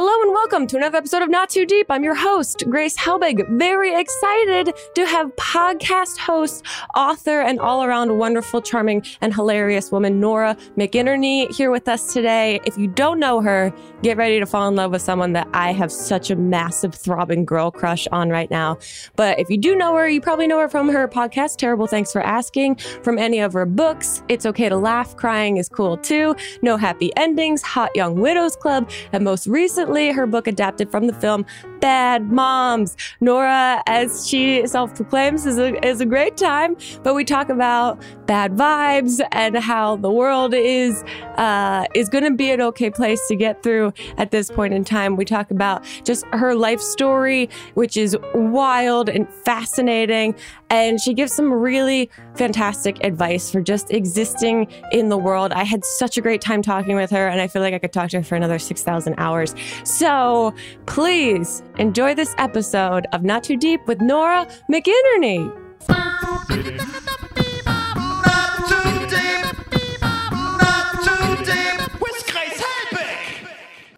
Hello and welcome to another episode of Not Too Deep. I'm your host, Grace Helbig. Very excited to have podcast host, author, and all around wonderful, charming, and hilarious woman, Nora McInerney, here with us today. If you don't know her, get ready to fall in love with someone that I have such a massive, throbbing girl crush on right now. But if you do know her, you probably know her from her podcast, Terrible Thanks for Asking, from any of her books. It's Okay to Laugh, Crying is Cool Too, No Happy Endings, Hot Young Widows Club, and most recently, recently her book adapted from the film Bad Moms. Nora, as she self proclaims, is a, is a great time, but we talk about bad vibes and how the world is uh, is going to be an okay place to get through at this point in time. We talk about just her life story, which is wild and fascinating, and she gives some really fantastic advice for just existing in the world. I had such a great time talking with her, and I feel like I could talk to her for another 6,000 hours. So please enjoy this episode of Not Too Deep with Nora McInerney.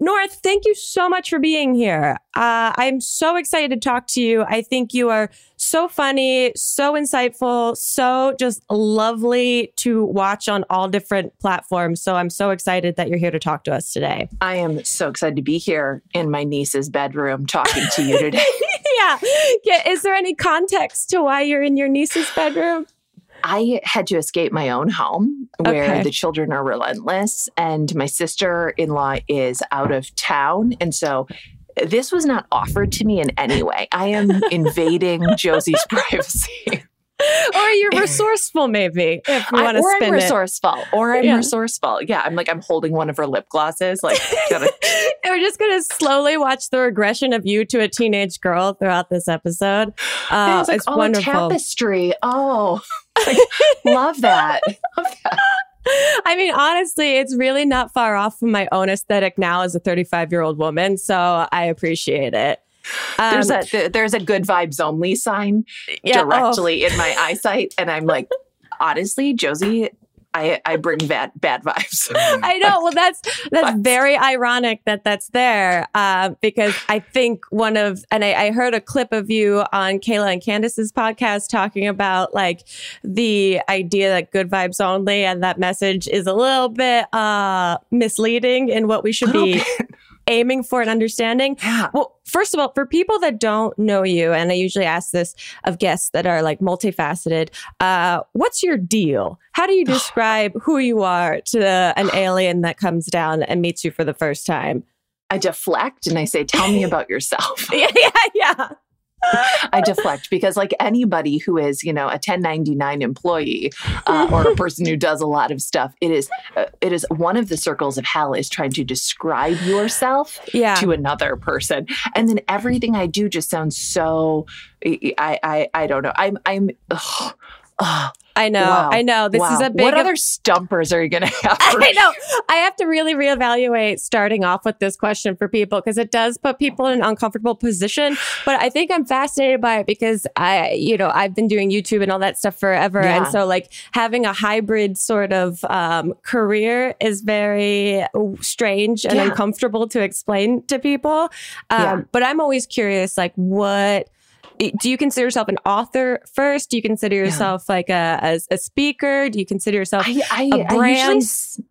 Nora, thank you so much for being here. Uh, I'm so excited to talk to you. I think you are so funny, so insightful, so just lovely to watch on all different platforms. So I'm so excited that you're here to talk to us today. I am so excited to be here in my niece's bedroom talking to you today. yeah. yeah. Is there any context to why you're in your niece's bedroom? I had to escape my own home where okay. the children are relentless and my sister in law is out of town. And so this was not offered to me in any way. I am invading Josie's privacy. or you're resourceful, maybe if you want to spin I'm resourceful, it. or I'm yeah. resourceful. Yeah, I'm like I'm holding one of her lip glosses. Like, gotta... we're just gonna slowly watch the regression of you to a teenage girl throughout this episode. Uh, it's, like, it's oh, wonderful. tapestry. Oh, like, love that. Love that. I mean, honestly, it's really not far off from my own aesthetic now as a 35 year old woman. So I appreciate it. Um, there's a there's a good vibes only sign yeah, directly oh. in my eyesight, and I'm like, honestly, Josie, I, I bring bad bad vibes. I know. Well, that's that's very ironic that that's there uh, because I think one of and I, I, heard a clip of you on Kayla and Candace's podcast talking about like the idea that good vibes only and that message is a little bit uh, misleading in what we should be aiming for an understanding. Yeah. Well, first of all, for people that don't know you, and I usually ask this of guests that are like multifaceted, uh, what's your deal? How do you describe who you are to an alien that comes down and meets you for the first time? I deflect and I say, Tell me about yourself. yeah, yeah, yeah. I deflect because, like anybody who is, you know, a 1099 employee uh, or a person who does a lot of stuff, it is uh, it is one of the circles of hell is trying to describe yourself yeah. to another person, and then everything I do just sounds so. I I I don't know. I'm I'm. Ugh, ugh, I know. Wow. I know. This wow. is a big. What other stumpers are you going to have? I know. I have to really reevaluate starting off with this question for people because it does put people in an uncomfortable position. But I think I'm fascinated by it because I, you know, I've been doing YouTube and all that stuff forever, yeah. and so like having a hybrid sort of um, career is very strange and yeah. uncomfortable to explain to people. Um, yeah. But I'm always curious, like what do you consider yourself an author first? Do you consider yourself yeah. like a, a, a speaker? Do you consider yourself I, I, a brand? I, usually,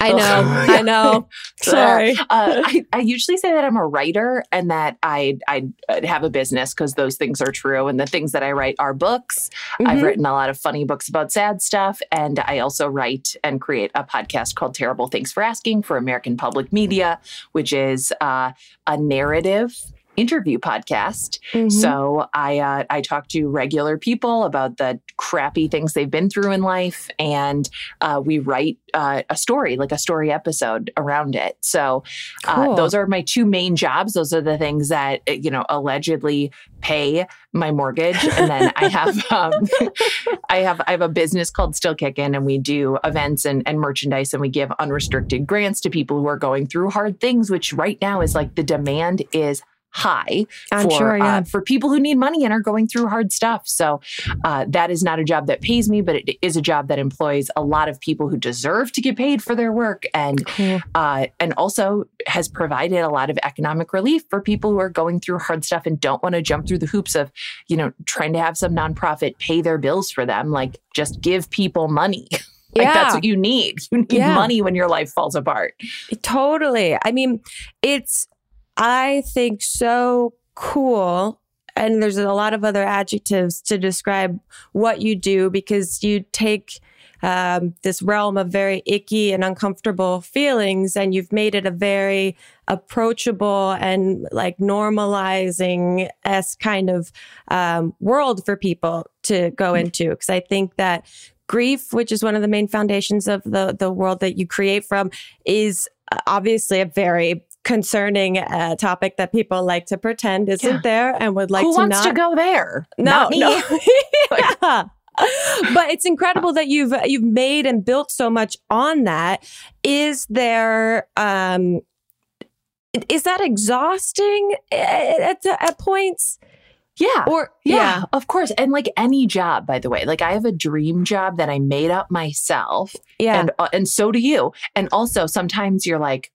I know, I know. Sorry. Uh, I, I usually say that I'm a writer and that I I have a business because those things are true. And the things that I write are books. Mm-hmm. I've written a lot of funny books about sad stuff, and I also write and create a podcast called Terrible Thanks for Asking for American Public Media, which is uh, a narrative interview podcast. Mm-hmm. So I uh, I talk to regular people about the crappy things they've been through in life, and uh, we write uh, a story, like a story episode around it. So uh, cool. those are my two main jobs. Those are the things that uh, you know allegedly pay my mortgage, and then I have um, I have I have a business called Still Kickin', and we do events and, and merchandise, and we give unrestricted grants to people who are going through hard things. Which right now is like the demand is high I'm for sure, yeah. uh, for people who need money and are going through hard stuff. So uh, that is not a job that pays me, but it is a job that employs a lot of people who deserve to get paid for their work, and Cool. uh, and also has provided a lot of economic relief for people who are going through hard stuff and don't want to jump through the hoops of you know trying to have some nonprofit pay their bills for them. Like just give people money. Like yeah. that's what you need. You need Yeah. money when your life falls apart. Totally. I mean, it's, I think, so cool. And there's a lot of other adjectives to describe what you do because you take um, this realm of very icky and uncomfortable feelings and you've made it a very approachable and like normalizing s kind of um, world for people to go into. Because I think that grief, which is one of the main foundations of the the world that you create from, is uh, obviously a very concerning uh, topic that people like to pretend isn't Yeah. there and would like Who to wants not to go there? no, Not me. no. yeah. But it's incredible that you've you've made and built so much on that. Is there um is that exhausting at, at, at points Yeah. or Yeah, of course. And like any job, by the way, like I have a dream job that I made up myself, yeah and uh, and so do you. And also, sometimes you're like,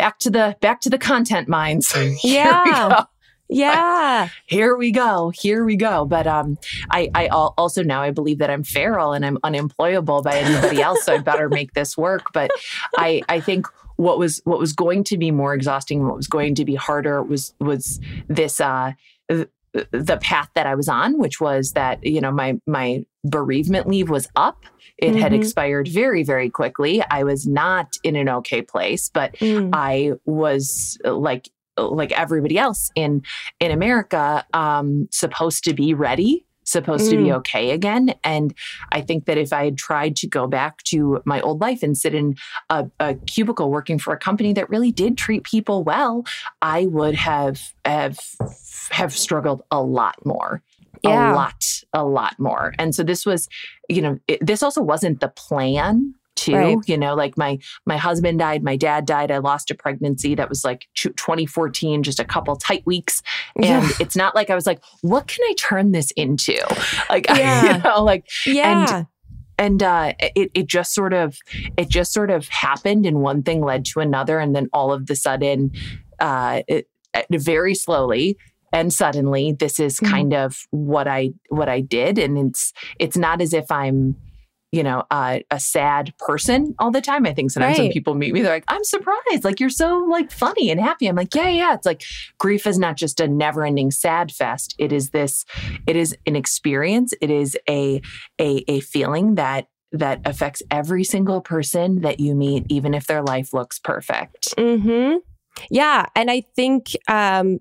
back to the back to the content mines. Here we Yeah. go. yeah Here we go. Here we go. But um, I I also now I believe that I'm feral and I'm unemployable by anybody else, so I better make this work. But I I think what was what was going to be more exhausting, and what was going to be harder was was this uh th- the path that I was on, which was that you know my my bereavement leave was up. It had Mhm. expired very very quickly. I was not in an okay place, but Mm. I was uh, like like everybody else in in America um supposed to be ready supposed to be mm. okay again and I think that if I had tried to go back to my old life and sit in a, a cubicle working for a company that really did treat people well I would have have have struggled a lot more Yeah. a lot a lot more and so this was you know it, this also wasn't the plan too Right. you know like my my husband died my dad died i lost a pregnancy that was like 2014 just a couple tight weeks and Yeah. it's not like i was like what can i turn this into like Yeah. you know like yeah and and uh it it just sort of it just sort of happened and one thing led to another and then all of the sudden uh it, it very slowly and suddenly this is Mhm. kind of what i what i did and it's it's not as if i'm you know uh, a sad person all the time. I think sometimes when people meet me they're like i'm surprised. Like you're so like funny and happy. I'm like yeah yeah. It's like grief is not just a never ending sad fest. It is this it is an experience. It is a a, a feeling that that affects every single person that you meet even if their life looks perfect. Hmm Yeah. And I think um,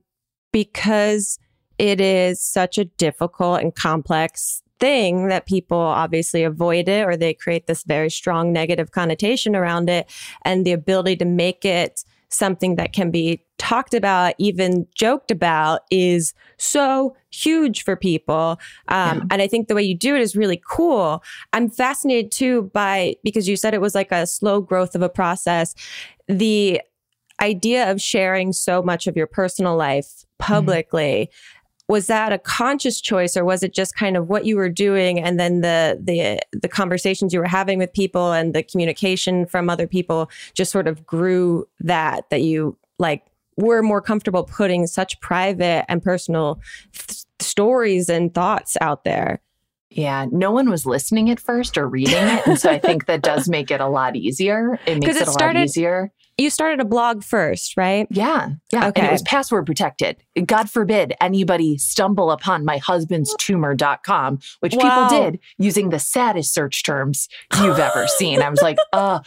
because it is such a difficult and complex thing that people obviously avoid it or they create this very strong negative connotation around it and the ability to make it something that can be talked about even joked about is so huge for people. Um, Yeah. and i think the way you do it is really cool. I'm fascinated too by because you said it was like a slow growth of a process the idea of sharing so much of your personal life publicly was that a conscious choice or was it just kind of what you were doing and then the the the conversations you were having with people and the communication from other people just sort of grew that that you like were more comfortable putting such private and personal th- stories and thoughts out there? Yeah no one was listening at first or reading it and so i think that does make it a lot easier. It makes it it, a started- lot easier you started a blog first right Yeah. Yeah. And Okay. it was password protected. God forbid anybody stumble upon my husband's tumor.com, which Wow. people did using the saddest search terms you've ever seen. I was like, uh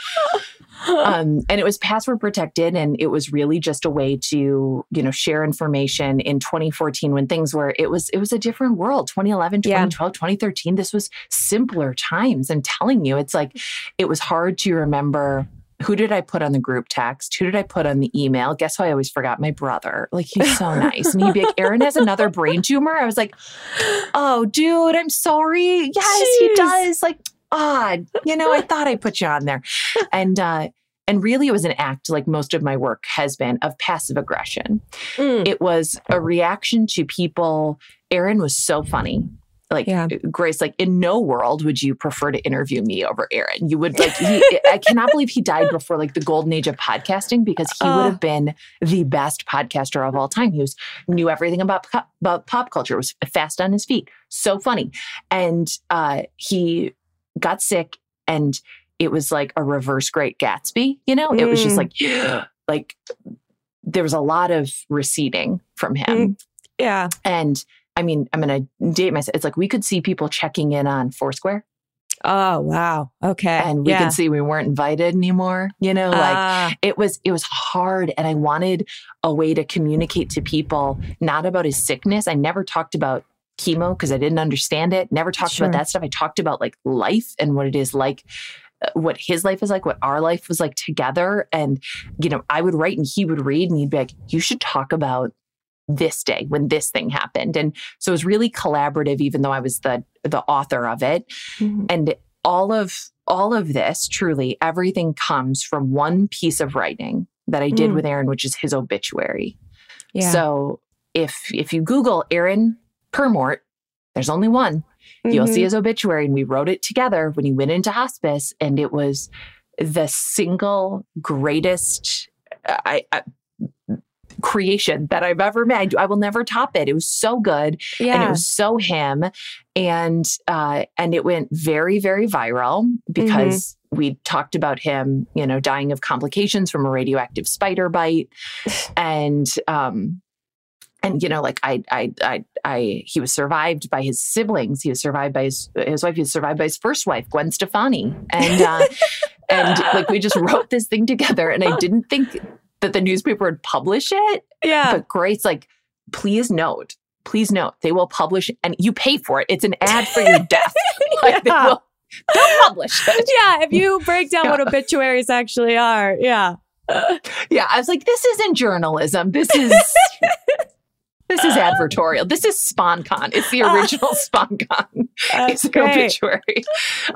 um, and it was password protected and it was really just a way to you know share information in 2014 when things were it was it was a different world 2011 Yeah. 2013 this was simpler times i'm telling you it's like it was hard to remember who did I put on the group text? Who did I put on the email? Guess who I always forgot? My brother. Like he's so nice. And he'd be like, Aaron has another brain tumor. I was like, oh, dude, I'm sorry. Yes, he does. Like, ah, you know, I thought I put you on there. And uh and really it was an act like most of my work has been of passive aggression. Mm. It was a reaction to people. Aaron was so funny. Like Yeah. Grace, like in no world would you prefer to interview me over Aaron. You would like. He, I cannot believe he died before like the golden age of podcasting because he Oh. would have been the best podcaster of all time. He was knew everything about pop, about pop culture. Was fast on his feet, so funny, and uh, he got sick, and it was like a reverse Great Gatsby. You know, it was just Mm. like like there was a lot of receding from him. Yeah. And I mean, I'm going to date myself. It's like we could see people checking in on Foursquare Oh wow. Okay. and we yeah. could see we weren't invited anymore. You know, like Ah, it was it was hard and I wanted a way to communicate to people not about his sickness. I never talked about chemo because I didn't understand it. Never talked Sure. about that stuff. I talked about like life and what it is like uh, what his life is like, what our life was like together and you know, I would write and he would read and he'd be like, "You should talk about this day when this thing happened." And so it was really collaborative even though I was the the author of it mhm. and all of all of this truly everything comes from one piece of writing that i did Mm. with aaron which is his obituary yeah. so if if you google aaron purmort there's only one you'll Mhm. see his obituary and we wrote it together when he went into hospice and it was the single greatest I, I creation that I've ever made. I will never top it. It was so good yeah. and it was so him and uh and it went very very viral because we talked about him you know dying of complications from a radioactive spider bite and um and you know like I, I i i he was survived by his siblings he was survived by his his wife he was survived by his first wife gwen stefani and uh and like we just wrote this thing together and i didn't think that the newspaper would publish it yeah. but Grace, like, please note, please note, they will publish and you pay for it. It's an ad for your death. Like, they Yeah. will, they'll publish it. yeah. If you break down what obituaries actually are, yeah. Yeah. I was like, this isn't journalism. This is. This is advertorial. This is sponcon. It's the original sponcon. That's It's an obituary.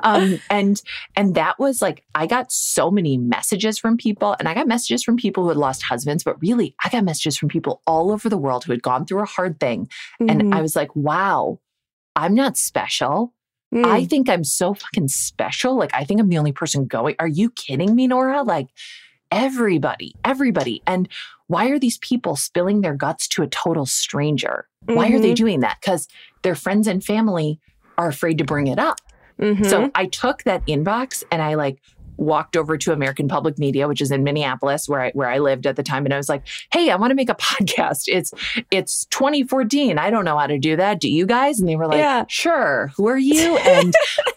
Um, and and that was like I got so many messages from people, and I got messages from people who had lost husbands, but really I got messages from people all over the world who had gone through a hard thing And Mhm. I was like, wow, I'm not special. Mm. I think I'm so fucking special. Like, I think I'm the only person going. Are you kidding me, Nora? Like, everybody, everybody. And why are these people spilling their guts to a total stranger? Why are they Mhm. doing that? Because their friends and family are afraid to bring it up. Mhm. So I took that inbox and I like walked over to American Public Media, which is in Minneapolis, where I where I lived at the time, and I was like, "Hey, I want to make a podcast. It's it's 2014. I don't know how to do that. Do you guys?" And they were like, Yeah. "Sure. Who are you?" And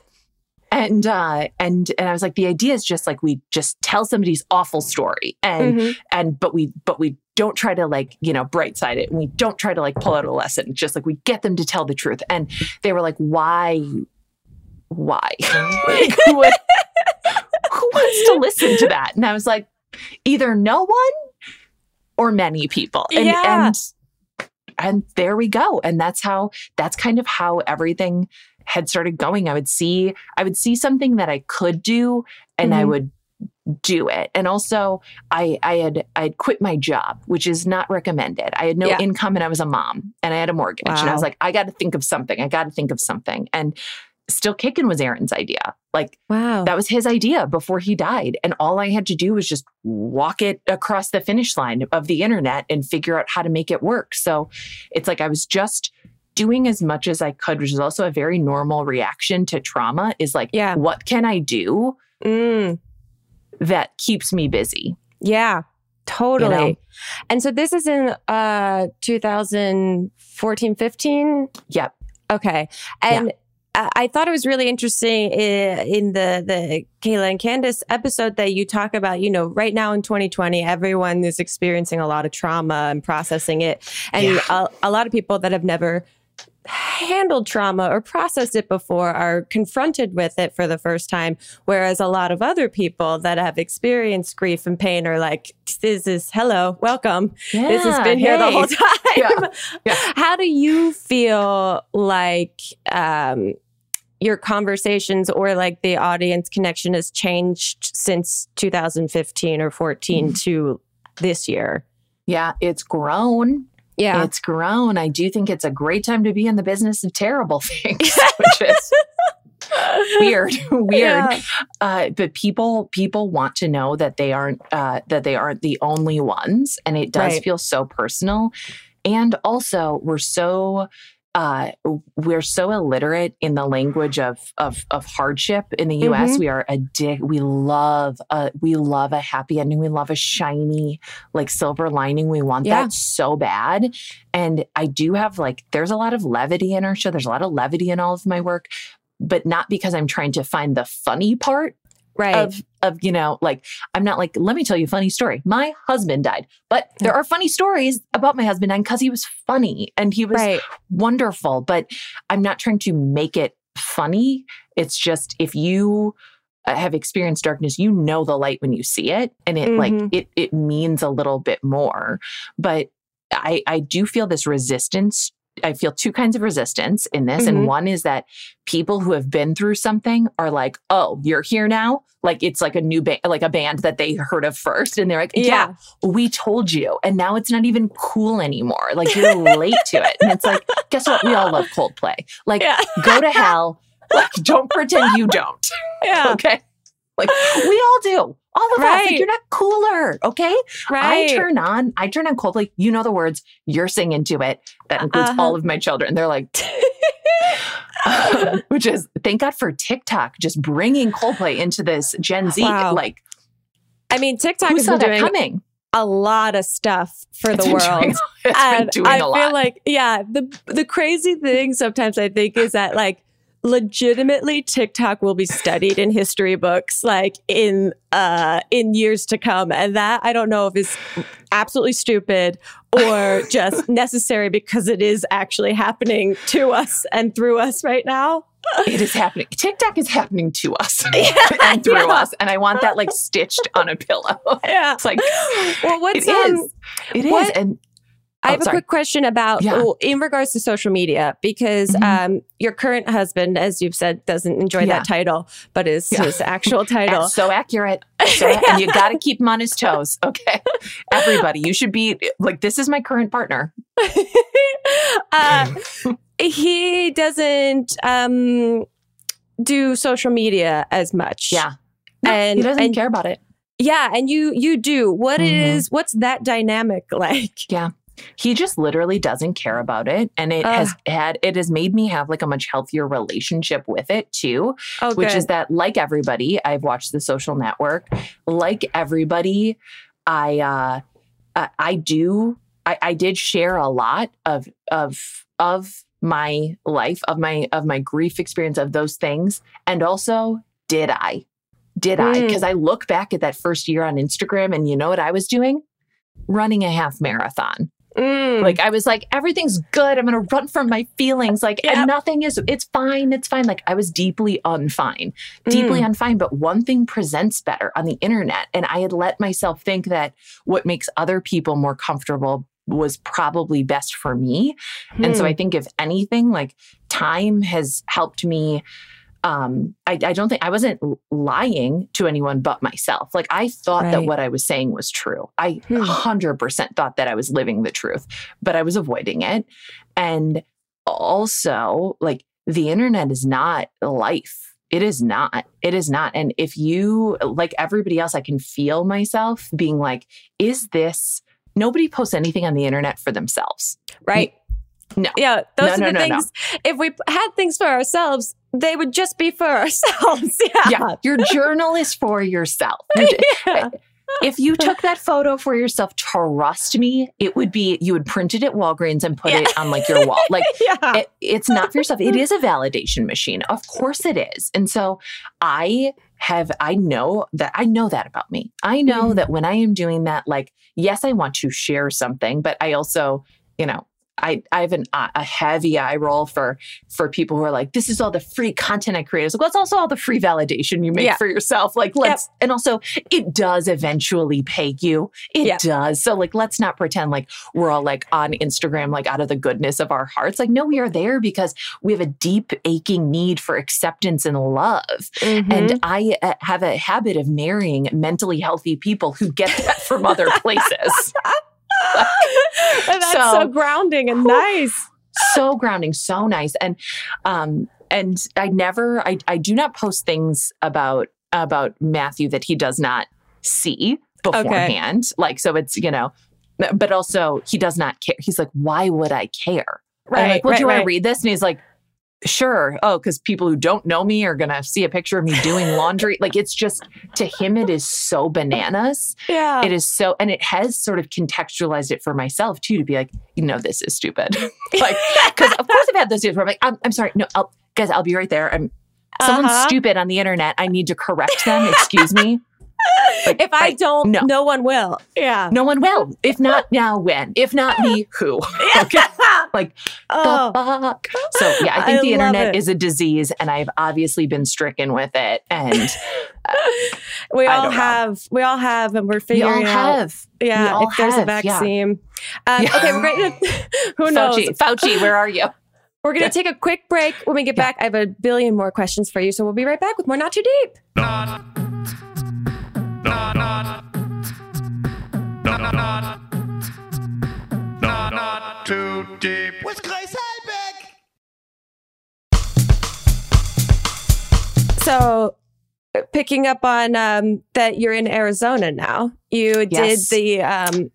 and uh and and I was like, the idea is just like we just tell somebody's awful story, and Mhm. and but we but we don't try to like you know bright side it. And we don't try to like pull out a lesson. Just like we get them to tell the truth. And they were like why why? Like, who, would- who wants to listen to that? And i was like either no one or many people. And Yeah. and and there we go. And that's how that's kind of how everything had started going i would see i would see something that i could do and i Mhm. would do it and also i i had i had quit my job which is not recommended i had no Yeah. income and i was a mom and i had a mortgage and i was like i got to think of something i got to think of something and still kicking was aaron's idea like Wow. that was his idea before he died. And all I had to do was just walk it across the finish line of the internet and figure out how to make it work. So it's like I was just doing as much as I could, which is also a very normal reaction to trauma is like, Yeah. what can I do Mm. that keeps me busy? Yeah, totally. You know? And so this is in uh 2014, 15. Yep. Okay. And I I thought it was really interesting i- in the the Kayla and Candace episode that you talk about, you know, right now in 2020, everyone is experiencing a lot of trauma and processing it. And Yeah. a, a lot of people that have never handled trauma or processed it before are confronted with it for the first time. Whereas a lot of other people that have experienced grief and pain are like, this is hello, welcome. this has Yeah, been here the whole time. Yeah, yeah. How do you feel like um, your conversations or like the audience connection has changed since 2015 or 14 mm-hmm. to this year? Yeah, it's grown. Yeah. It's grown. I do think it's a great time to be in the business of terrible things, which is weird, weird. Yeah. Uh, but people people want to know that they aren't uh, that they aren't the only ones, and it does right. feel so personal. And also, we're so uh, we're so illiterate in the language of of, of hardship in the U.S. Mm-hmm. We are addict. We love a we love a happy ending. We love a shiny like silver lining. We want yeah. that so bad. And I do have like there's a lot of levity in our show. There's a lot of levity in all of my work, but not because I'm trying to find the funny part right. of of you know like i'm not like let me tell you a funny story my husband died but there are funny stories about my husband dying because he was funny and he was right. wonderful but i'm not trying to make it funny it's just if you uh, have experienced darkness you know the light when you see it and it mm-hmm. like it it means a little bit more but i i do feel this resistance I feel two kinds of resistance in this. Mm-hmm. And one is that people who have been through something are like, oh, you're here now. Like it's like a new band, like a band that they heard of first. And they're like, yeah, yeah we told you. And now it's not even cool anymore. Like you're late to it. And it's like, guess what? We all love Coldplay. Like, yeah. go to hell. Like, don't pretend you don't. Yeah. okay. Like we all do. All of right. us. Like, you're not cooler. Okay. Right. I turn on, I turn on Coldplay. You know the words. You're singing to it. That includes uh-huh. all of my children. They're like, which is thank God for TikTok just bringing Coldplay into this Gen Z. Wow. Like, I mean, TikTok is doing coming? a lot of stuff for it's the world. Doing, and I feel like, yeah, the the crazy thing sometimes I think is that like legitimately TikTok will be studied in history books like in uh in years to come and that I don't know if is absolutely stupid or just necessary because it is actually happening to us and through us right now. It is happening. TikTok is happening to us yeah, and through yeah. us. And I want that like stitched on a pillow. Yeah. It's like, well, what's, it um, is. It what, is. And I oh, have sorry. a quick question about yeah. well, in regards to social media because mm-hmm. um, your current husband, as you've said, doesn't enjoy yeah. that title, but is yeah. his actual title. so accurate. So, and you got to keep him on his toes. Okay, everybody, you should be like this is my current partner. uh, he doesn't um, do social media as much. Yeah, no, and he doesn't and, care about it. Yeah, and you you do. What mm-hmm. is what's that dynamic like? Yeah. He just literally doesn't care about it. And it uh, has had, it has made me have like a much healthier relationship with it too. Oh, which good. is that, like everybody, I've watched the social network. Like everybody, I, uh, I do, I, I did share a lot of, of, of my life, of my, of my grief experience of those things. And also, did I? Did mm. I? Because I look back at that first year on Instagram and you know what I was doing? Running a half marathon. Mm. Like I was like, everything's good. I'm gonna run from my feelings. Like yep. nothing is it's fine, it's fine. Like I was deeply unfine. Deeply mm. unfine. But one thing presents better on the internet. And I had let myself think that what makes other people more comfortable was probably best for me. Mm. And so I hmm. think if anything, like time has helped me um, I, I, don't think I wasn't lying to anyone but myself. Like I thought right. that what I was saying was true. I hmm. 100% thought that I was living the truth, but I was avoiding it. And also, like the internet is not life. It is not. It is not. And if you, like everybody else, I can feel myself being like, is this, nobody posts anything on the internet for themselves. Right. No. Yeah, those no, are the no, things. If we had things for ourselves, they would just be for ourselves. Yeah. Yeah. You're journalist for yourself. yeah. If you took that photo for yourself, trust me, it would be you would print it at Walgreens and put yeah. it on like your wall. Like yeah. it, it's not for yourself. It is a validation machine. Of course it is. And so I have I know that I know that about me. I know mm. that when I am doing that, like, yes, I want to share something, but I also, you know, I, I have an, a heavy eye roll for for people who are like, this is all the free content I create. It's like, well, it's also all the free validation you make yeah. for yourself. Like, let's, yep. and also it does eventually pay you. It yep. does. So, like, let's not pretend like we're all like on Instagram, like out of the goodness of our hearts. Like, no, we are there because we have a deep, aching need for acceptance and love. Mm-hmm. And I uh, have a habit of marrying mentally healthy people who get that from other places. that's so, so, grounding and nice. So grounding, so nice. And um and I never I I do not post things about about Matthew that he does not see beforehand. Okay. Like so it's, you know, but also he does not care. He's like, why would I care? Right. I'm like, well, right, do you right. want to read this? And he's like, Sure. Oh, because people who don't know me are going to see a picture of me doing laundry. like it's just, to him, it is so bananas. Yeah. It is so, and it has sort of contextualized it for myself too to be like, you know, this is stupid. like, because of course I've had those days where I'm like, I'm, I'm sorry. No, I'll, guys, I'll be right there. I'm, someone's uh-huh. stupid on the internet. I need to correct them. Excuse me. Like, if I, I, don't, no. no one will. Yeah. No one will. If not now, when? If not me, who? Okay. like, oh. the fuck? So, yeah, I think I the internet it. is a disease, and I've obviously been stricken with it. And uh, we all have, know. we all have, and we're figuring we out. Have. Yeah, if there's have, a vaccine. Yeah. Um, yeah. Okay, we're going to, who knows? Fauci, Fauci, where are you? We're going to take a quick break. When we get yeah. back, I have a billion more questions for you. So we'll be right back with more Not Too Deep. Not, deep. With Grace Helbig. So, picking up on um, that you're in Arizona now. You yes. did the um,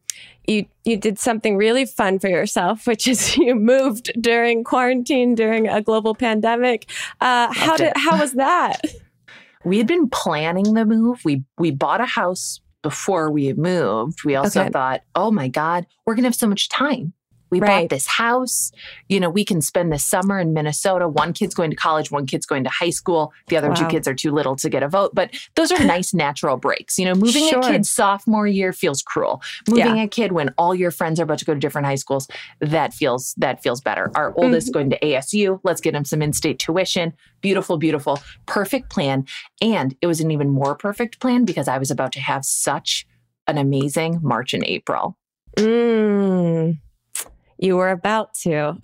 you you did something really fun for yourself, which is you moved during quarantine during a global pandemic. Uh, how did how was that? we had been planning the move. We we bought a house before we moved. We also okay. thought, oh my God, we're gonna have so much time. We right. bought this house. You know, we can spend the summer in Minnesota. One kid's going to college, one kid's going to high school. The other wow. two kids are too little to get a vote. But those are nice natural breaks. You know, moving sure. a kid sophomore year feels cruel. Moving yeah. a kid when all your friends are about to go to different high schools, that feels that feels better. Our mm-hmm. oldest going to ASU. Let's get him some in-state tuition. Beautiful, beautiful, perfect plan. And it was an even more perfect plan because I was about to have such an amazing March and April. Mm. You were about to.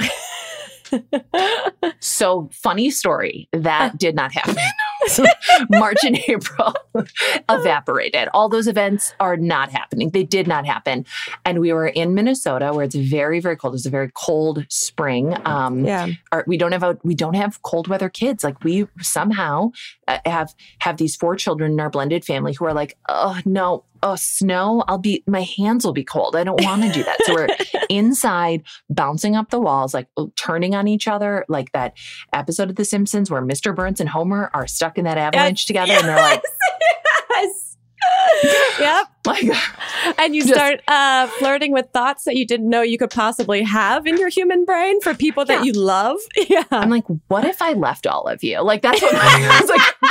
so, funny story that did not happen. March and April evaporated. All those events are not happening. They did not happen. And we were in Minnesota where it's very, very cold. It's a very cold spring. Um, yeah. Our, we don't have a, we don't have cold weather kids. Like we somehow uh, have have these four children in our blended family who are like, oh no, oh, snow, I'll be, my hands will be cold. I don't want to do that. So we're inside, bouncing up the walls, like oh, turning on each other, like that episode of The Simpsons where Mr. Burns and Homer are stuck in that avalanche yes, together yes, and they're like, yes. yep. Like, and you just, start uh, flirting with thoughts that you didn't know you could possibly have in your human brain for people that yeah. you love. Yeah. I'm like, what if I left all of you? Like, that's what I was like.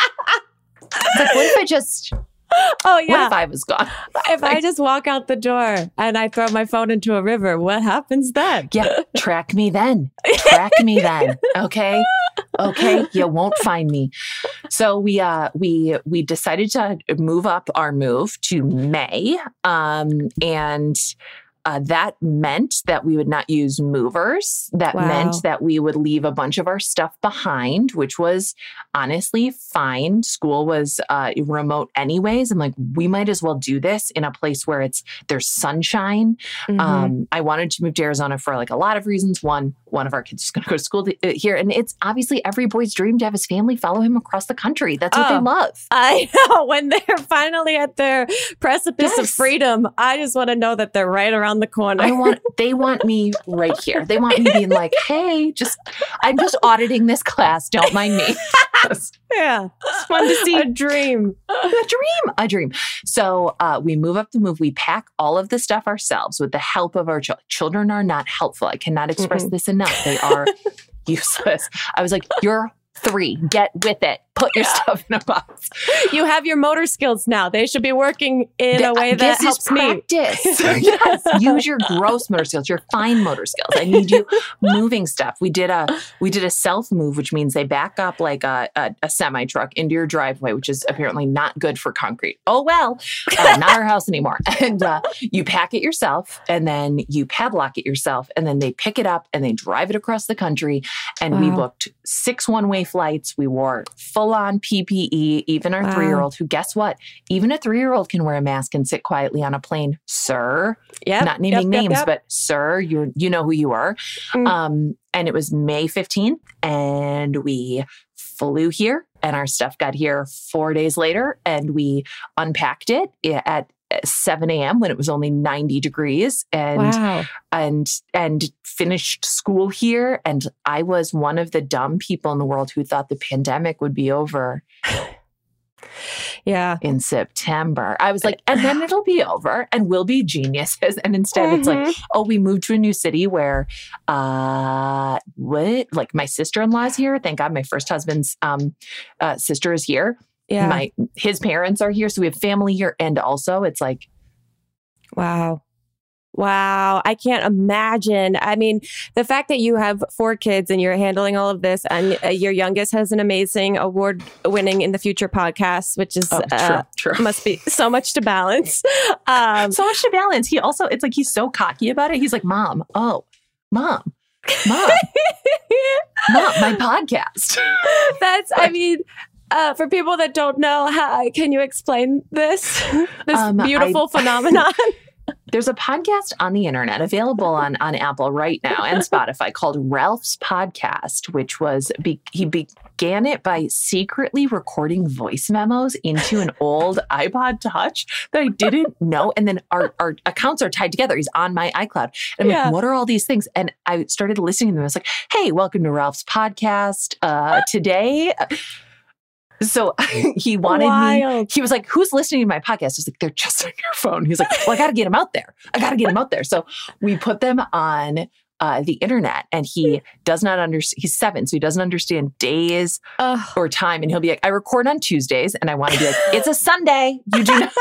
like, what if I just Oh yeah. What if I was gone? if I just walk out the door and I throw my phone into a river, what happens then? Yeah, track me then. Track me then. Okay. Okay, you won't find me. So we uh we we decided to move up our move to May. Um and uh, that meant that we would not use movers. That wow. meant that we would leave a bunch of our stuff behind, which was honestly fine. School was uh, remote anyways. I'm like, we might as well do this in a place where it's there's sunshine. Mm-hmm. Um, I wanted to move to Arizona for like a lot of reasons. One, one of our kids is going to go to school to, uh, here, and it's obviously every boy's dream to have his family follow him across the country. That's what oh, they love. I know when they're finally at their precipice yes. of freedom. I just want to know that they're right around around the corner. I want they want me right here. They want me being like, "Hey, just I'm just auditing this class. Don't mind me." yeah, it's fun to see a dream, a dream, a dream. So uh, we move up the move. We pack all of the stuff ourselves with the help of our children. Children are not helpful. I cannot express mm this enough. They are useless. I was like, "You're three. Get with it. Put your stuff in a box. You have your motor skills now. They should be working in a way that this helps is me. yes, use your gross motor skills, your fine motor skills. I need you moving stuff. We did a we did a self move, which means they back up like a, a, a semi truck into your driveway, which is apparently not good for concrete. Oh well, uh, not our house anymore. And uh, you pack it yourself, and then you padlock it yourself, and then they pick it up and they drive it across the country. And we booked six one way flights. We wore full on PPE. Even our Wow. three year old, who guess what? Even a three year old can wear a mask and sit quietly on a plane, sir. Yep, Not naming yep, yep, names, yep. but sir, you you know who you are. Mm. Um, and it was May 15th, and we flew here, and our stuff got here four days later, and we unpacked it at 7 a.m. when it was only 90 degrees, and wow. and and finished school here. And I was one of the dumb people in the world who thought the pandemic would be over Yeah. in September. I was like, and then it'll be over and we'll be geniuses. And instead, it's like, Mhm. oh, we moved to a new city where, uh, what? Like my sister in law's here. Thank God my first husband's um, uh, sister is here. Yeah. My his parents are here, so we have family here. And also, it's like, Wow. Wow. I can't imagine. I mean, the fact that you have four kids and you're handling all of this, and uh, your youngest has an amazing award winning in the future podcast, which is oh, uh, true, true. must be so much to balance. Um, so much to balance. He also, it's like he's so cocky about it. He's like, Mom, oh, Mom, Mom, Mom, my podcast. that's, I mean, uh, for people that don't know, how, can you explain this this Um, beautiful phenomenon? There's a podcast on the internet available on, on Apple right now and Spotify called Ralph's Podcast, which was be, he began it by secretly recording voice memos into an old iPod Touch that I didn't know. And then our, our accounts are tied together. He's on my iCloud. And I'm Yeah. like, what are all these things? And I started listening to them. I was like, hey, welcome to Ralph's Podcast. Uh, today, so he wanted me he was like, Who's listening to my podcast? I was like, They're just on your phone. He's like, Well, I got to get them out there. I got to get them out there. So we put them on uh, the internet and he does not understand. He's seven, so he doesn't understand days Ugh. or time. And he'll be like, I record on Tuesdays. And I want to be like, It's a Sunday. You do not.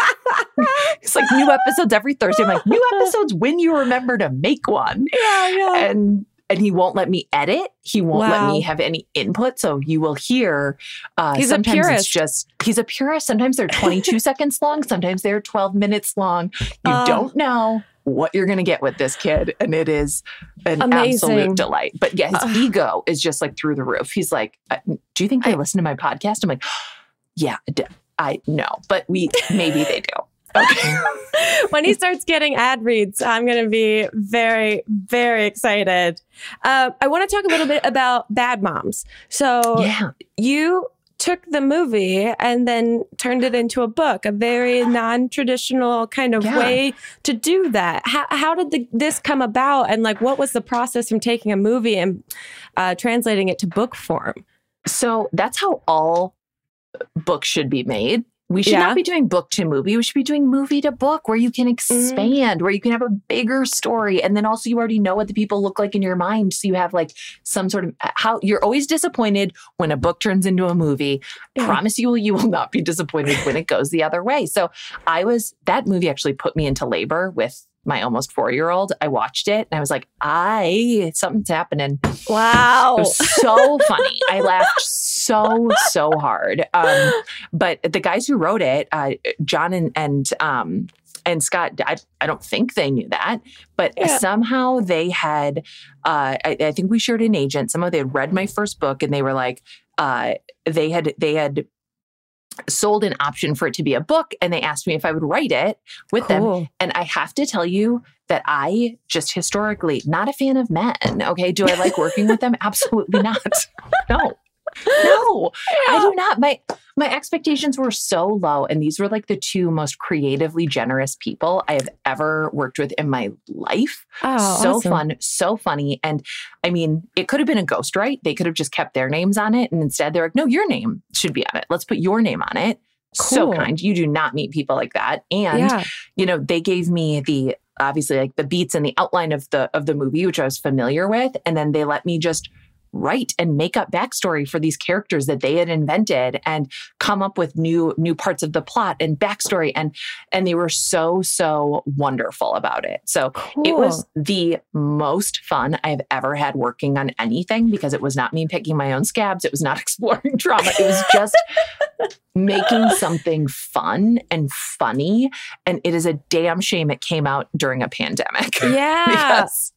it's like new episodes every Thursday. I'm like, New episodes when you remember to make one yeah, yeah. and and he won't let me edit. He won't let me have any input. So you will hear. Uh, He's a sometimes it's purist. just he's a purist. Sometimes they're 22 seconds long. Sometimes they're 12 minutes long. You Oh. don't know what you're going to get with this kid, and it is an Amazing. absolute delight. But yeah, his Ugh. ego is just like through the roof. He's like, uh, "Do you think they I- listen to my podcast?" I'm like, "Yeah, I know, but we maybe they do." Okay. when he starts getting ad reads, I'm going to be very, very excited. Uh, I want to talk a little bit about Bad Moms. So yeah. you took the movie and then turned it into a book, a very non-traditional kind of Yeah. way to do that. How, how did the, this come about, and like, what was the process from taking a movie and uh, translating it to book form? So that's how all books should be made. We should Yeah. not be doing book to movie. We should be doing movie to book where you can Mm. expand, where you can have a bigger story. And then also you already know what the people look like in your mind. So you have like some sort of how you're always disappointed when a book turns into a movie. Yeah. Promise you, you will not be disappointed when it goes the other way. So I was, that movie actually put me into labor with my almost four year old. I watched it and I was like, I, something's happening. Wow. It was so funny. I laughed so so hard. Um, but the guys who wrote it, uh, John and and um, and Scott, I, I don't think they knew that, but Yeah. somehow they had. Uh, I, I think we shared an agent. Somehow they had read my first book and they were like, uh, they had they had sold an option for it to be a book, and they asked me if I would write it with them. And I have to tell you that I just historically not a fan of men. Okay. Do I like working with them? Absolutely not. No. No. I do not. My my expectations were so low. And these were like the two most creatively generous people I have ever worked with in my life. Oh, so awesome. fun, so funny. And I mean, it could have been a ghost, right? They could have just kept their names on it. And instead they're like, no, your name should be on it. Let's put your name on it. So kind. You do not meet people like that. And Yeah. you know they gave me the obviously like the beats and the outline of the of the movie which i was familiar with and then they let me just write and make up backstory for these characters that they had invented and come up with new new parts of the plot and backstory. And and they were so so wonderful about it. So Cool. it was the most fun i've ever had working on anything because it was not me picking my own scabs. It was not exploring trauma it was just making something fun and funny. And it is a damn shame it came out during a pandemic. Yeah. because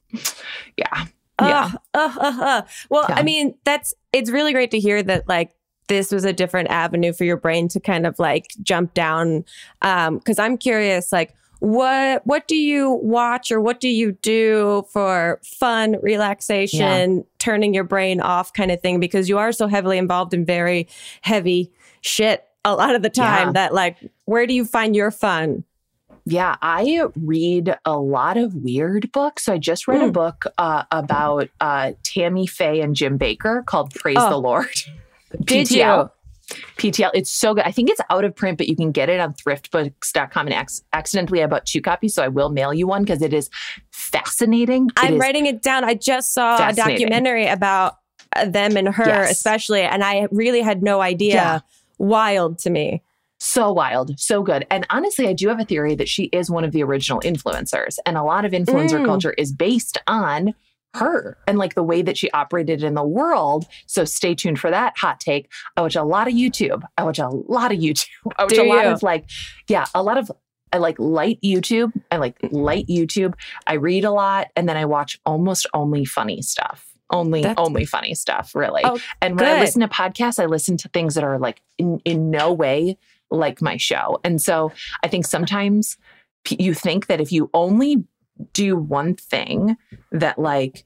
yeah yeah. Uh, uh, uh, uh. Well, Yeah. I mean, that's it's really great to hear that like this was a different avenue for your brain to kind of like jump down. Um, because I'm curious, like what what do you watch or what do you do for fun, relaxation, turning your brain off kind of thing? Because you are so heavily involved in very heavy shit a lot of the time Yeah. that like where do you find your fun? Yeah, I read a lot of weird books. I just read a Mm. book uh, about uh, Tammy Faye and Jim Bakker called Praise Oh. the Lord. Did PTL. PTL. It's so good. I think it's out of print, but you can get it on thriftbooks.com. And ac- accidentally, I bought two copies, so I will mail you one because it is fascinating. It I'm is writing it down. I just saw a documentary about uh, them and her, Yes. especially, and I really had no idea. Yeah. Wild to me. So wild, so good. And honestly, I do have a theory that she is one of the original influencers. And a lot of influencer Mm. culture is based on her and like the way that she operated in the world. So stay tuned for that hot take. I watch a lot of YouTube. I watch a lot of YouTube. I watch Do a lot you? of like, yeah, a lot of I like light YouTube. I like light YouTube. I read a lot and then I watch almost only funny stuff. Only That's- only funny stuff, really. Oh, and when I listen to podcasts, I listen to things that are like in, in no way like my show. And so I think sometimes you think that if you only do one thing that like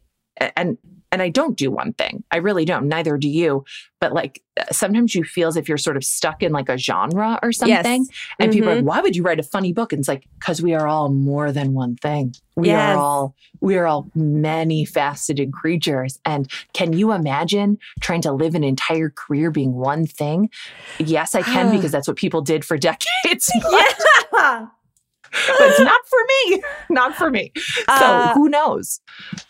and and I don't do one thing. I really don't. Neither do you. But like sometimes you feel as if you're sort of stuck in like a genre or something. Yes. And people are Mhm. like, why would you write a funny book? And it's like, because we are all more than one thing. We Yes. are all we are all many faceted creatures. And can you imagine trying to live an entire career being one thing? Yes, I can because that's what people did for decades. Yeah. But it's not for me. Not for me. So Uh, who knows?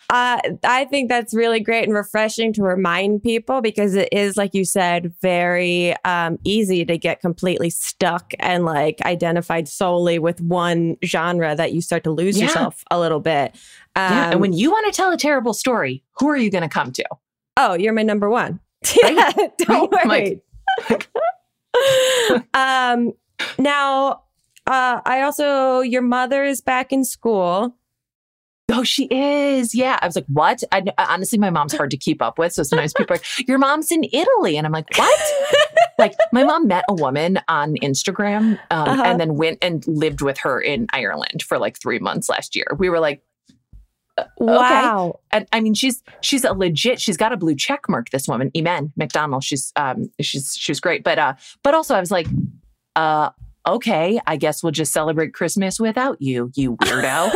Uh, I think that's really great and refreshing to remind people because it is, like you said, very um, easy to get completely stuck and like identified solely with one genre that you start to lose Yeah. yourself a little bit. Um, yeah. And when you want to tell a terrible story, who are you going to come to? oh, you're my number one. Yeah, don't Right? worry. um, now, uh, I also, your mother is back in school. Oh, she is. Yeah. I was like, what? I, honestly, my mom's hard to keep up with. So sometimes people are like, your mom's in Italy. And I'm like, what? like, my mom met a woman on Instagram um, Uh-huh. and then went and lived with her in Ireland for like three months last year. We were like, Wow. and I mean, she's she's a legit. She's got a blue check mark. This woman, Iman McDonald. She's um she's she was great. But uh, but also I was like, uh, okay, I guess we'll just celebrate Christmas without you, you weirdo.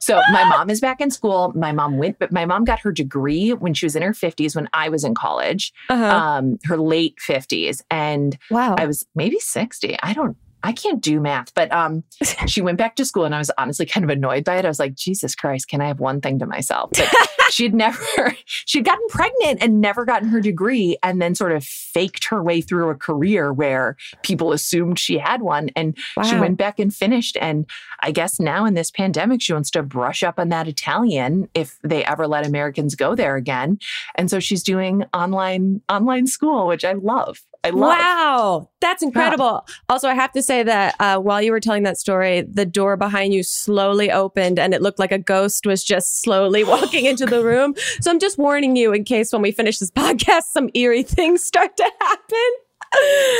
so my mom is back in school. My mom went, but my mom got her degree when she was in her fifties. When I was in college, Uh-huh. um, her late fifties, and wow. I was maybe 60. I don't I can't do math, but um she went back to school and I was honestly kind of annoyed by it. I was like, Jesus Christ, can I have one thing to myself? But she'd never she'd gotten pregnant and never gotten her degree and then sort of faked her way through a career where people assumed she had one and she went back and finished and I guess now in this pandemic she wants to brush up on that Italian if they ever let Americans go there again. And so she's doing online online school, which I love. I love. Wow, that's incredible. Also, I have to say that uh, while you were telling that story, the door behind you slowly opened and it looked like a ghost was just slowly walking into the room. So I'm just warning you in case when we finish this podcast, some eerie things start to happen.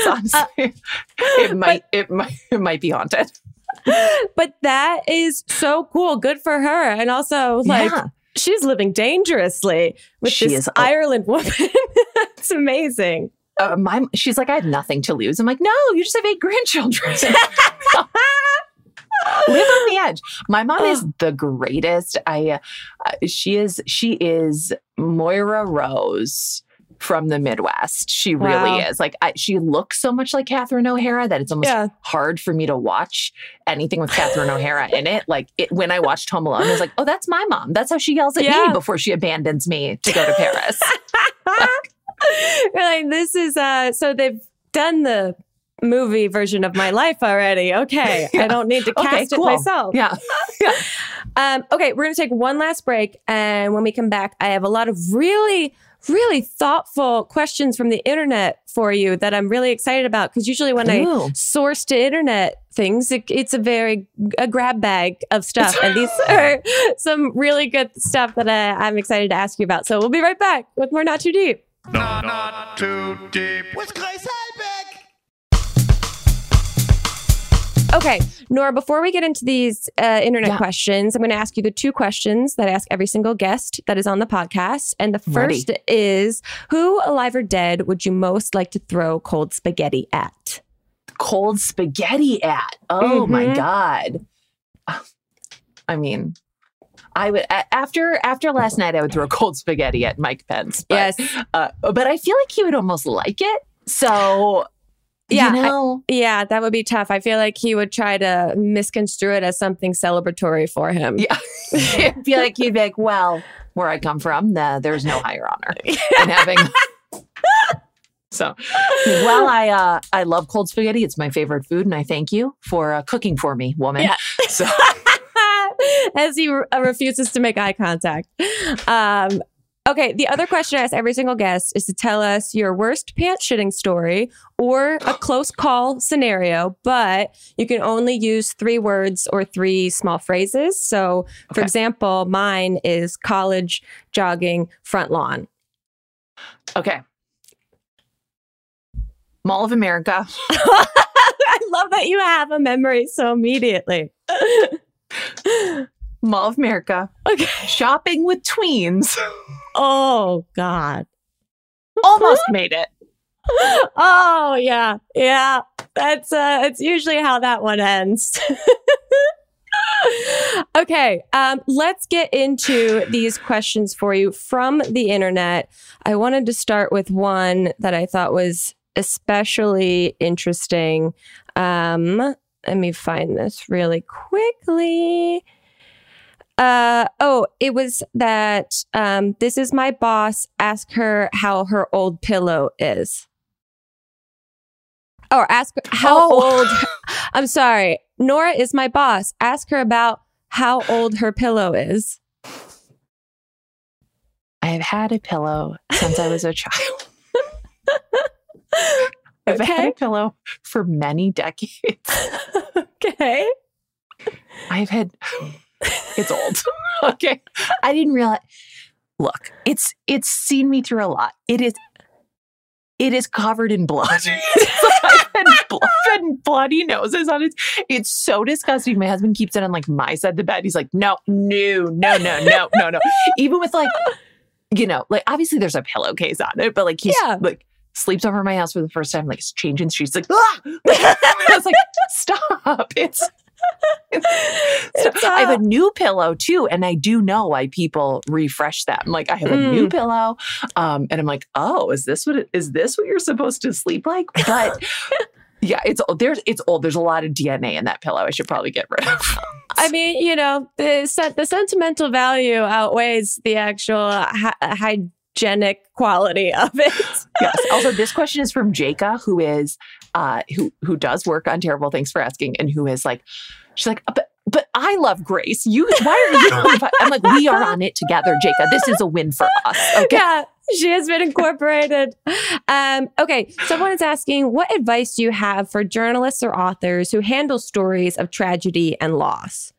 Honestly, it might it might it might be haunted. But that is so cool. Good for her. And also, like, Yeah. she's living dangerously with She this is Ireland woman. it's amazing. Uh, my she's like, I had nothing to lose. I'm like, no, you just have eight grandchildren. Live on the edge. My mom is the greatest. I, uh, uh, she is, she is Moira Rose from the Midwest. She really Wow. is. Like, I, she looks so much like Catherine O'Hara that it's almost Yeah. hard for me to watch anything with Catherine O'Hara in it. Like, it, when I watched Home Alone, I was like, oh, that's my mom. That's how she yells at Yeah. me before she abandons me to go to Paris. like this is uh so they've done the movie version of my life already. Okay. Yeah. I don't need to cast okay, cool. it myself. Yeah. yeah. Um, okay, we're gonna take one last break. And when we come back, I have a lot of really really thoughtful questions from the internet for you that I'm really excited about. Because usually when Ooh. I source to internet things, it, it's a very a grab bag of stuff, and these are some really good stuff that I, I'm excited to ask you about. So we'll be right back with more Not Too Deep. Not, not too deep. With Grace Okay, Nora, before we get into these uh, internet yeah. questions, I'm going to ask you the two questions that I ask every single guest that is on the podcast. And the first Ready. is Who, alive or dead, would you most like to throw cold spaghetti at? Cold spaghetti at? Oh mm-hmm. my God. I mean, I would after after last night. I would throw cold spaghetti at Mike Pence. But, yes, uh, but I feel like he would almost like it. So yeah, you know? I, yeah, that would be tough. I feel like he would try to misconstrue it as something celebratory for him. Yeah, I feel like he'd be like, "Well, where I come from, the, there's no higher honor than having." so, well, I uh, I love cold spaghetti. It's my favorite food, and I thank you for uh, cooking for me, woman. Yeah. So. As he uh, refuses to make eye contact. Um, Okay, the other question I ask every single guest is to tell us your worst pants shitting story or a close call scenario, but you can only use three words or three small phrases. So, for okay. example, mine is college jogging front lawn. Okay. Mall of America. I love that you have a memory so immediately. Mall of America. Okay. Shopping with tweens. Oh God. Almost made it. Oh yeah. Yeah. That's uh it's usually how that one ends. okay, um, let's get into these questions for you from the internet. I wanted to start with one that I thought was especially interesting. Um, let me find this really quickly. Uh, oh, it was that um, this is my boss. Ask her how her old pillow is. Or ask how oh. old. I'm sorry. Nora is my boss. Ask her about how old her pillow is. I have had a pillow since I was a child. I've okay. had a pillow for many decades. okay. I've had it's old. okay. I didn't realize. Look, it's it's seen me through a lot. It is it is covered in blood. I've had blood, bloody noses on it. It's so disgusting. My husband keeps it on like my side of the bed. He's like, no, no, no, no, no, no, no. Even with like, you know, like obviously there's a pillowcase on it, but like he's yeah. like sleeps over my house for the first time, like changing sheets, like, ah! I was like, stop. It's so I have a new pillow too, and I do know why people refresh them. Like I have mm. a new mm. pillow, um, and I'm like, oh, is this what it, is this what you're supposed to sleep like? But yeah, it's there's it's old. There's a lot of DNA in that pillow. I should probably get rid of. I mean, you know, the the sentimental value outweighs the actual hygienic quality of it. yes. Also, this question is from Jaka, who is uh, who who does work on terrible. Things for asking, and who is like, she's like, but but I love Grace. You, why are you? I'm like, we are on it together, Jacob. This is a win for us. Okay. Yeah, she has been incorporated. um, okay, someone is asking, what advice do you have for journalists or authors who handle stories of tragedy and loss?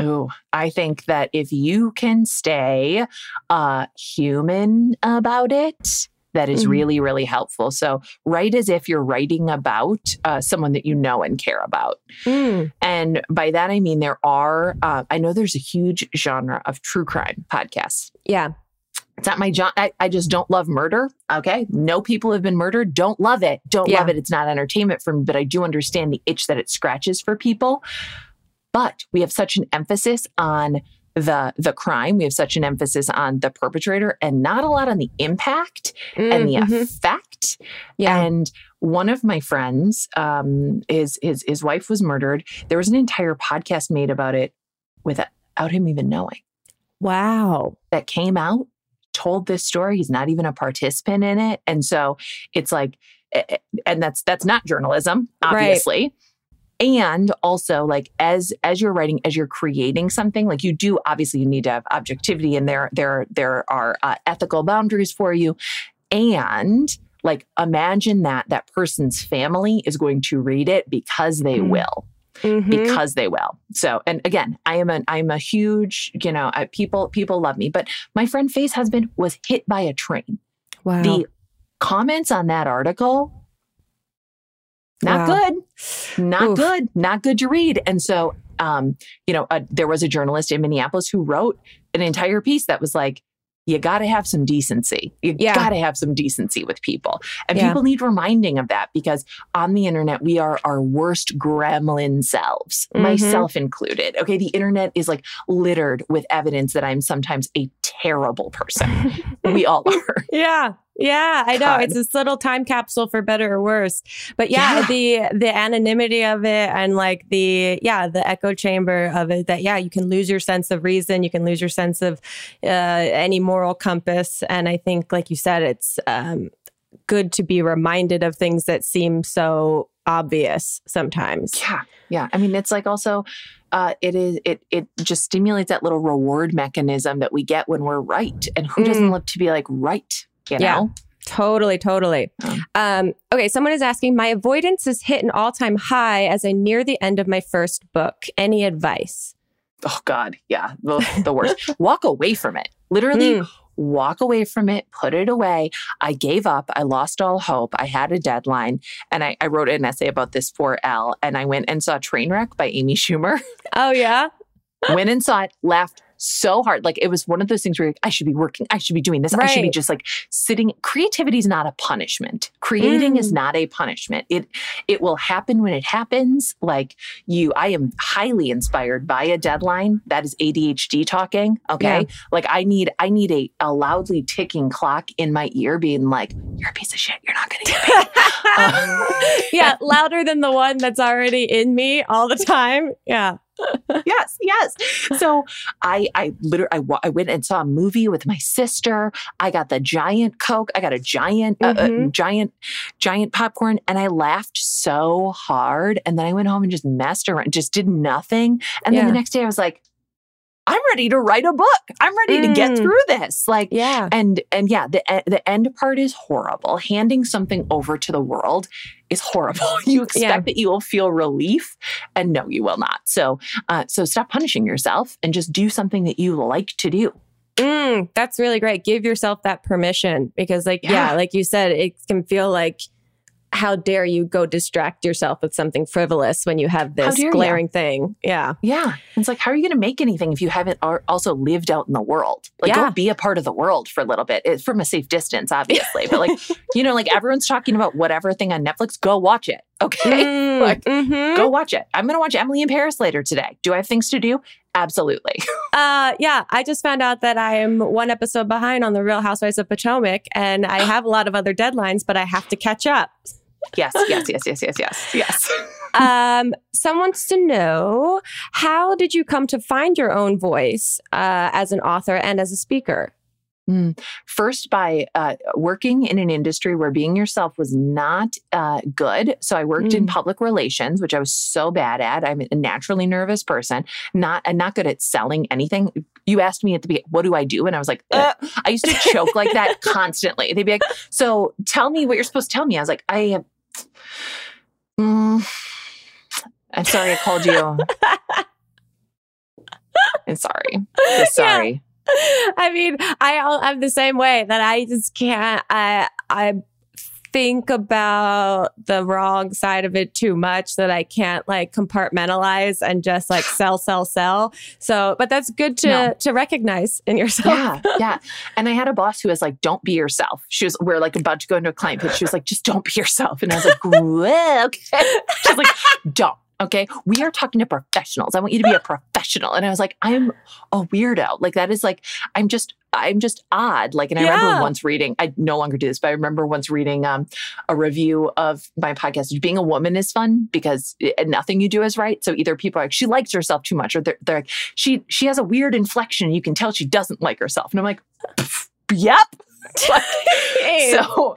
Oh, I think that if you can stay uh, human about it, that is mm-hmm. really, really helpful. So, write as if you're writing about uh, someone that you know and care about. Mm. And by that, I mean there are, uh, I know there's a huge genre of true crime podcasts. Yeah. It's not my job. I, I, just don't love murder. Okay. No people have been murdered. Don't love it. Don't yeah. love it. It's not entertainment for me, but I do understand the itch that it scratches for people. But we have such an emphasis on the the crime we have such an emphasis on the perpetrator and not a lot on the impact mm, and the mm-hmm. effect yeah. and one of my friends um his his his wife was murdered there was an entire podcast made about it without him even knowing wow that came out told this story. He's not even a participant in it. And so it's like, eh, eh, and that's that's not journalism, obviously. Right and also like as as you're writing as you're creating something like you do obviously you need to have objectivity and there there there are uh, ethical boundaries for you and like imagine that that person's family is going to read it because they mm. will Mm-hmm. because they will. So, and again, I am a I'm a huge, you know, I, people people love me, but my friend Faye's husband was hit by a train. Wow. The comments on that article not wow. good. Not Oof. good. Not good to read. And so um, you know, uh, there was a journalist in Minneapolis who wrote an entire piece that was like you got to have some decency. You yeah. got to have some decency with people. And yeah. people need reminding of that because on the internet, we are our worst gremlin selves, mm-hmm. myself included. Okay. The internet is like littered with evidence that I'm sometimes a terrible person. we all are. Yeah. Yeah, I know. God. It's this little time capsule for better or worse. But yeah, yeah, the the anonymity of it and like the yeah, the echo chamber of it that yeah, you can lose your sense of reason, you can lose your sense of uh, any moral compass and I think like you said it's um, good to be reminded of things that seem so obvious sometimes. Yeah. Yeah. I mean, it's like also uh, it is it it just stimulates that little reward mechanism that we get when we're right. And who doesn't mm. love to be like right? You know? Yeah. Totally, totally. Um, okay, someone is asking, my avoidance has hit an all time high as I near the end of my first book. Any advice? Oh, God. Yeah, the, the worst. walk away from it. Literally, mm. walk away from it, put it away. I gave up. I lost all hope. I had a deadline. And I, I wrote an essay about this for Elle, And I went and saw Trainwreck by Amy Schumer. Oh, yeah? went and saw it, laughed so hard. Like it was one of those things where like, I should be working, I should be doing this, right. I should be just like sitting. Creativity is not a punishment. Creating mm. is not a punishment. It it will happen when it happens. Like you, I am highly inspired by a deadline. That is ADHD talking. Okay. Yeah. Like I need I need a, a loudly ticking clock in my ear being like, You're a piece of shit. You're not gonna get paid. um, yeah, louder than the one that's already in me all the time. Yeah. Yes, yes. So I, I literally, I, I went and saw a movie with my sister. I got the giant Coke. I got a giant, mm-hmm. uh, uh, mm-hmm. giant, giant popcorn, and I laughed so hard. And then I went home and just messed around, just did nothing. And yeah. then the next day, I was like, I'm ready to write a book. I'm ready mm. to get mm. through this. Like, yeah. And, and yeah, the, the end part is horrible. Handing something over to the world is horrible. You expect yeah. that you will feel relief and no, you will not. So, uh, so stop punishing yourself and just do something that you like to do. Mm, that's really great. Give yourself that permission because like, yeah. yeah, like you said, it can feel like, how dare you go distract yourself with something frivolous when you have this glaring you? thing? Yeah. Yeah. It's like, how are you going to make anything if you haven't also lived out in the world? Like, yeah. go be a part of the world for a little bit. It's from a safe distance, obviously. but like, you know, like everyone's talking about whatever thing on Netflix, go watch it. Okay. Mm, like, mm-hmm. go watch it. I'm going to watch Emily in Paris later today. Do I have things to do? Absolutely. uh, yeah, I just found out that I am one episode behind on the Real Housewives of Potomac, and I have a lot of other deadlines, but I have to catch up. Yes, yes, yes, yes, yes, yes, yes. um, someone wants to know how did you come to find your own voice uh, as an author and as a speaker? Mm. First, by uh, working in an industry where being yourself was not uh, good. So I worked mm. in public relations, which I was so bad at. I'm a naturally nervous person, not and not good at selling anything. You asked me at the beginning, "What do I do?" And I was like, uh. I used to choke like that constantly. They'd be like, "So tell me what you're supposed to tell me." I was like, "I have." Mm, I'm sorry I called you. I'm sorry. Just sorry. Yeah. I mean, I I'm the same way that I just can't. I I think about the wrong side of it too much that I can't like compartmentalize and just like sell, sell, sell. So, but that's good to no. to recognize in yourself. Yeah, yeah. And I had a boss who was like, "Don't be yourself." She was, we're like about to go into a client pitch. She was like, "Just don't be yourself," and I was like, "Okay." She's like, "Don't." Okay. We are talking to professionals. I want you to be a professional. And I was like, I'm a weirdo. Like that is like, I'm just, I'm just odd. Like, and I yeah. remember once reading, I no longer do this, but I remember once reading um, a review of my podcast. Being a woman is fun because it, nothing you do is right. So either people are like, she likes herself too much, or they're, they're like, she, she has a weird inflection. You can tell she doesn't like herself. And I'm like, yep. So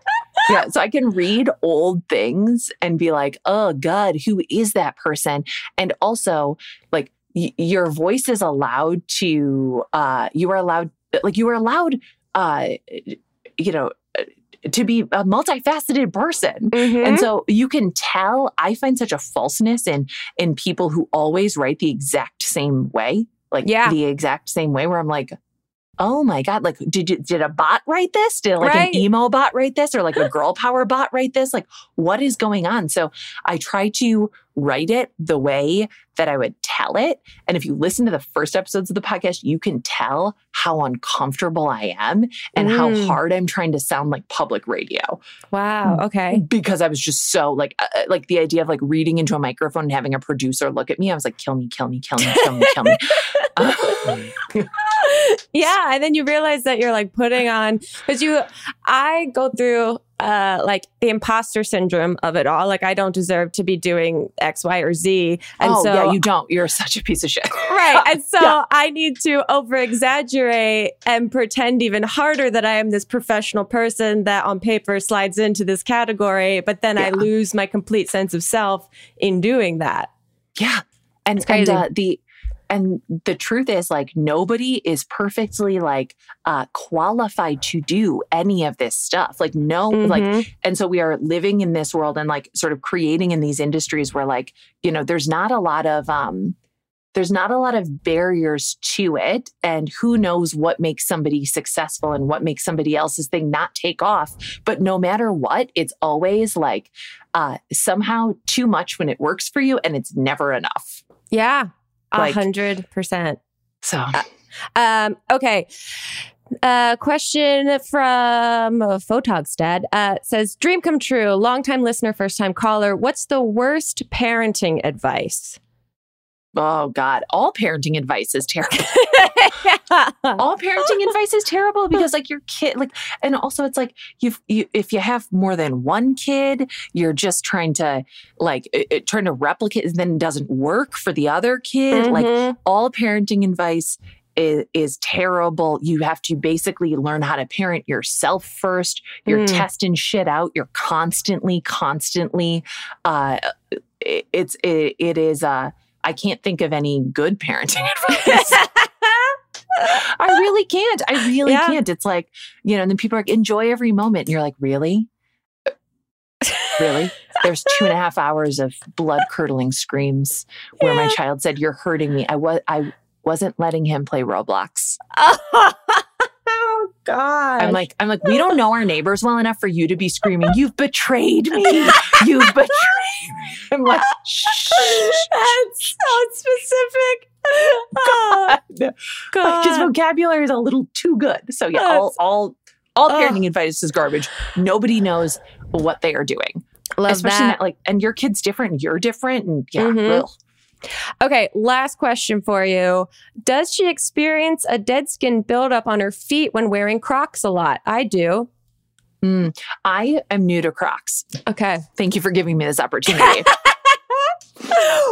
yeah, so I can read old things and be like, oh God, who is that person? And also, like, y- your voice is allowed to, uh, you are allowed, like, you are allowed, uh, you know, to be a multifaceted person. Mhm. And so you can tell I find such a falseness in in people who always write the exact same way. Like Yeah. the exact same way where I'm like, oh my God, like did you, did a bot write this? Did like Right. an emo bot write this or like a girl power bot write this? Like what is going on? So I try to write it the way that I would tell it. And if you listen to the first episodes of the podcast, you can tell how uncomfortable I am and how Mm. hard I'm trying to sound like public radio wow. Okay. because I was just so like uh, uh, like the idea of like reading into a microphone and having a producer look at me. I was like, kill me, kill me, kill me, kill me, kill me. Uh, yeah and then you realize that you're like putting on because you i go through uh like the imposter syndrome of it all. Like i don't deserve to be doing x y or z. And oh so yeah, you don't. You're such a piece of shit. right. And so Yeah. i need to over exaggerate and pretend even harder that i am this professional person that on paper slides into this category but then i lose my complete sense of self in doing that. Yeah, and and uh, the and the truth is like nobody is perfectly like uh qualified to do any of this stuff. Like no like Mhm. and so we are living in this world and like sort of creating in these industries where like you know there's not a lot of um there's not a lot of barriers to it. And who knows what makes somebody successful and what makes somebody else's thing not take off. But no matter what it's always like uh somehow too much when it works for you and it's never enough. Yeah a hundred percent so Um, okay. Uh, question from uh, Photogstad uh, says, "Dream come true. Longtime listener, first time caller. What's the worst parenting advice?" Oh god. All parenting advice is terrible. All parenting advice is terrible because like your kid like and also it's like you've you if you have more than one kid you're just trying to like it, it- trying to replicate and then it doesn't work for the other kid. Like Mhm. all parenting advice is, is terrible. You have to basically learn how to parent yourself first. You're Mm. testing shit out. You're constantly constantly uh it, it's it, it is uh i can't think of any good parenting advice I really can't. I really Yeah. can't. It's like, you know, and then people are like, enjoy every moment. And you're like, really? Really? There's two and a half hours of blood curdling screams where my child said, You're hurting me. I was I wasn't letting him play Roblox. oh God! I'm like, I'm like, we don't know our neighbors well enough for you to be screaming, You've betrayed me. You've betrayed me. I'm like, shh. that's so specific. Oh, His God. vocabulary is a little too good. So yeah, all That's- all all parenting advice is garbage. Nobody knows what they are doing. Love Especially that. not like and your kid's different, you're different. And yeah, Mhm. Okay, last question for you. Does she experience a dead skin buildup on her feet when wearing Crocs a lot? I do. Mm, I am new to Crocs. Okay. Thank you for giving me this opportunity.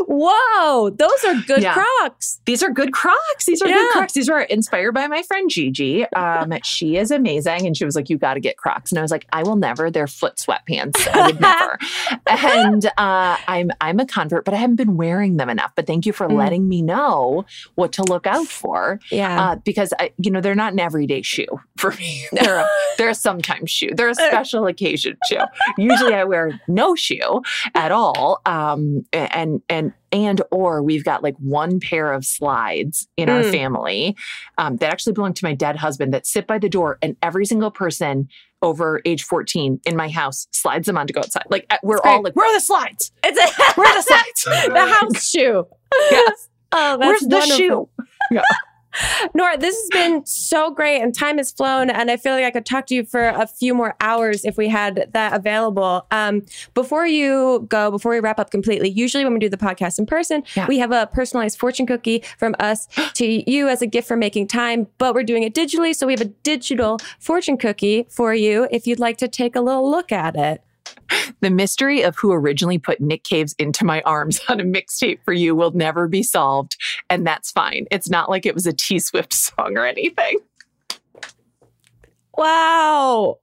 Whoa, those are good Yeah. Crocs. These are good Crocs. These are Yeah. good Crocs. These were inspired by my friend Gigi. Um, she is amazing, and she was like, "You got to get Crocs." And I was like, "I will never. They're foot sweatpants. I would never." and uh, I'm I'm a convert, but I haven't been wearing them enough. But thank you for Mm. letting me know what to look out for, Yeah. uh, because I, you know they're not an everyday shoe for me. They're a, they're a sometimes shoe. They're a special occasion shoe. Usually, I wear no shoe at all. Um, and and and and or we've got like one pair of slides in our Mm. family um, that actually belong to my dead husband that sit by the door, and every single person over age 14 in my house slides them on to go outside. Like uh, we're That's all great. like, where are the slides? it's a, Where are the slides? the house shoe. Yes. Oh, that's Where's the wonderful. shoe? Nora, this has been so great and time has flown. And I feel like I could talk to you for a few more hours if we had that available. Um, before you go, before we wrap up completely, usually when we do the podcast in person, Yeah. we have a personalized fortune cookie from us to you as a gift for making time, but we're doing it digitally. So we have a digital fortune cookie for you if you'd like to take a little look at it. The mystery of who originally put Nick Cave's into my arms on a mixtape for you will never be solved. And that's fine. It's not like it was a T Swift song or anything. Wow.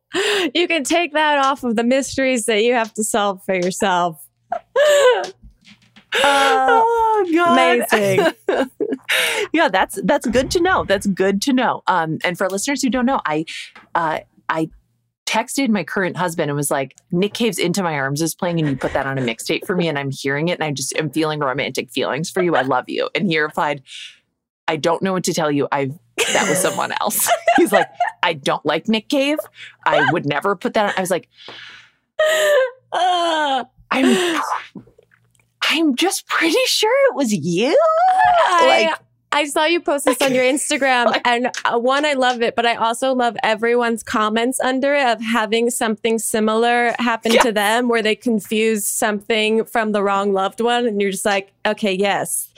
You can take that off of the mysteries that you have to solve for yourself. Uh, oh god amazing yeah that's that's good to know that's good to know um and for listeners who don't know i uh i texted my current husband and was like nick cave's into my arms is playing and you put that on a mixtape for me and i'm hearing it and i just am feeling romantic feelings for you. I love you. And he replied i don't know what to tell you. I've that was someone else. He's like i don't like nick cave. I would never put that on. I was like uh, i'm I'm just pretty sure it was you. I, like, I saw you post this on your Instagram, and uh, one, I love it, but I also love everyone's comments under it of having something similar happen yeah. to them where they confuse something from the wrong loved one. And you're just like, okay, yes,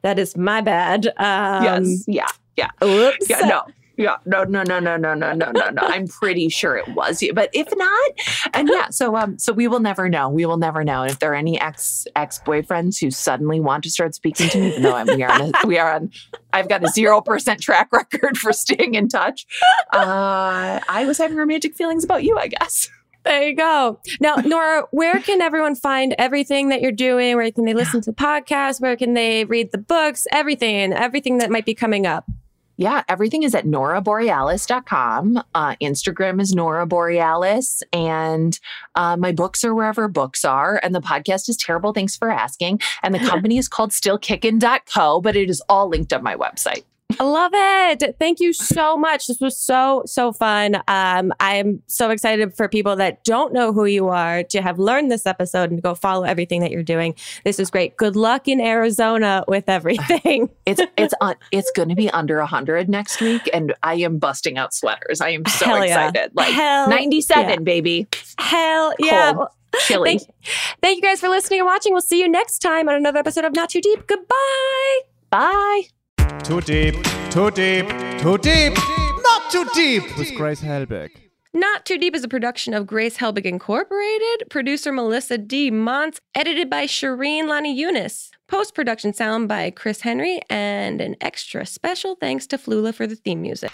that is my bad. Um, yes. Yeah. Yeah. Oops. Yeah. No. Yeah, no, no, no, no, no, no, no, no, no. I'm pretty sure it was you, but if not, and yeah, so um, so we will never know. We will never know. And if there are any ex ex boyfriends who suddenly want to start speaking to me, even though I'm, we are on, a, we are on, I've got a zero percent track record for staying in touch. Uh, I was having romantic feelings about you, I guess. There you go. Now, Nora, where can everyone find everything that you're doing? Where can they listen to podcasts? Where can they read the books? Everything, everything that might be coming up yeah, everything is at noraborealis.com. Uh, Instagram is Nora Borealis. And uh, my books are wherever books are. And the podcast is Terrible Thanks for Asking. And the company is called stillkickin.co, but it is all linked on my website. I love it. Thank you so much. This was so, so fun. Um, I am so excited for people that don't know who you are to have learned this episode and go follow everything that you're doing. This is great. Good luck in Arizona with everything. it's it's on it's going to be under 100 next week and I am busting out sweaters. I am so Hell excited. Yeah. Like Hell 97 yeah. baby. Hell yeah. Cold. Chilly. Thank, thank you guys for listening and watching. We'll see you next time on another episode of Not Too Deep. Goodbye. Bye. Too deep, too deep, too deep, not too deep with Grace Helbig. Not Too Deep is a production of Grace Helbig Incorporated, producer Melissa D. Monts, edited by Shireen Lani Yunus, post production sound by Chris Henry, and an extra special thanks to Flula for the theme music.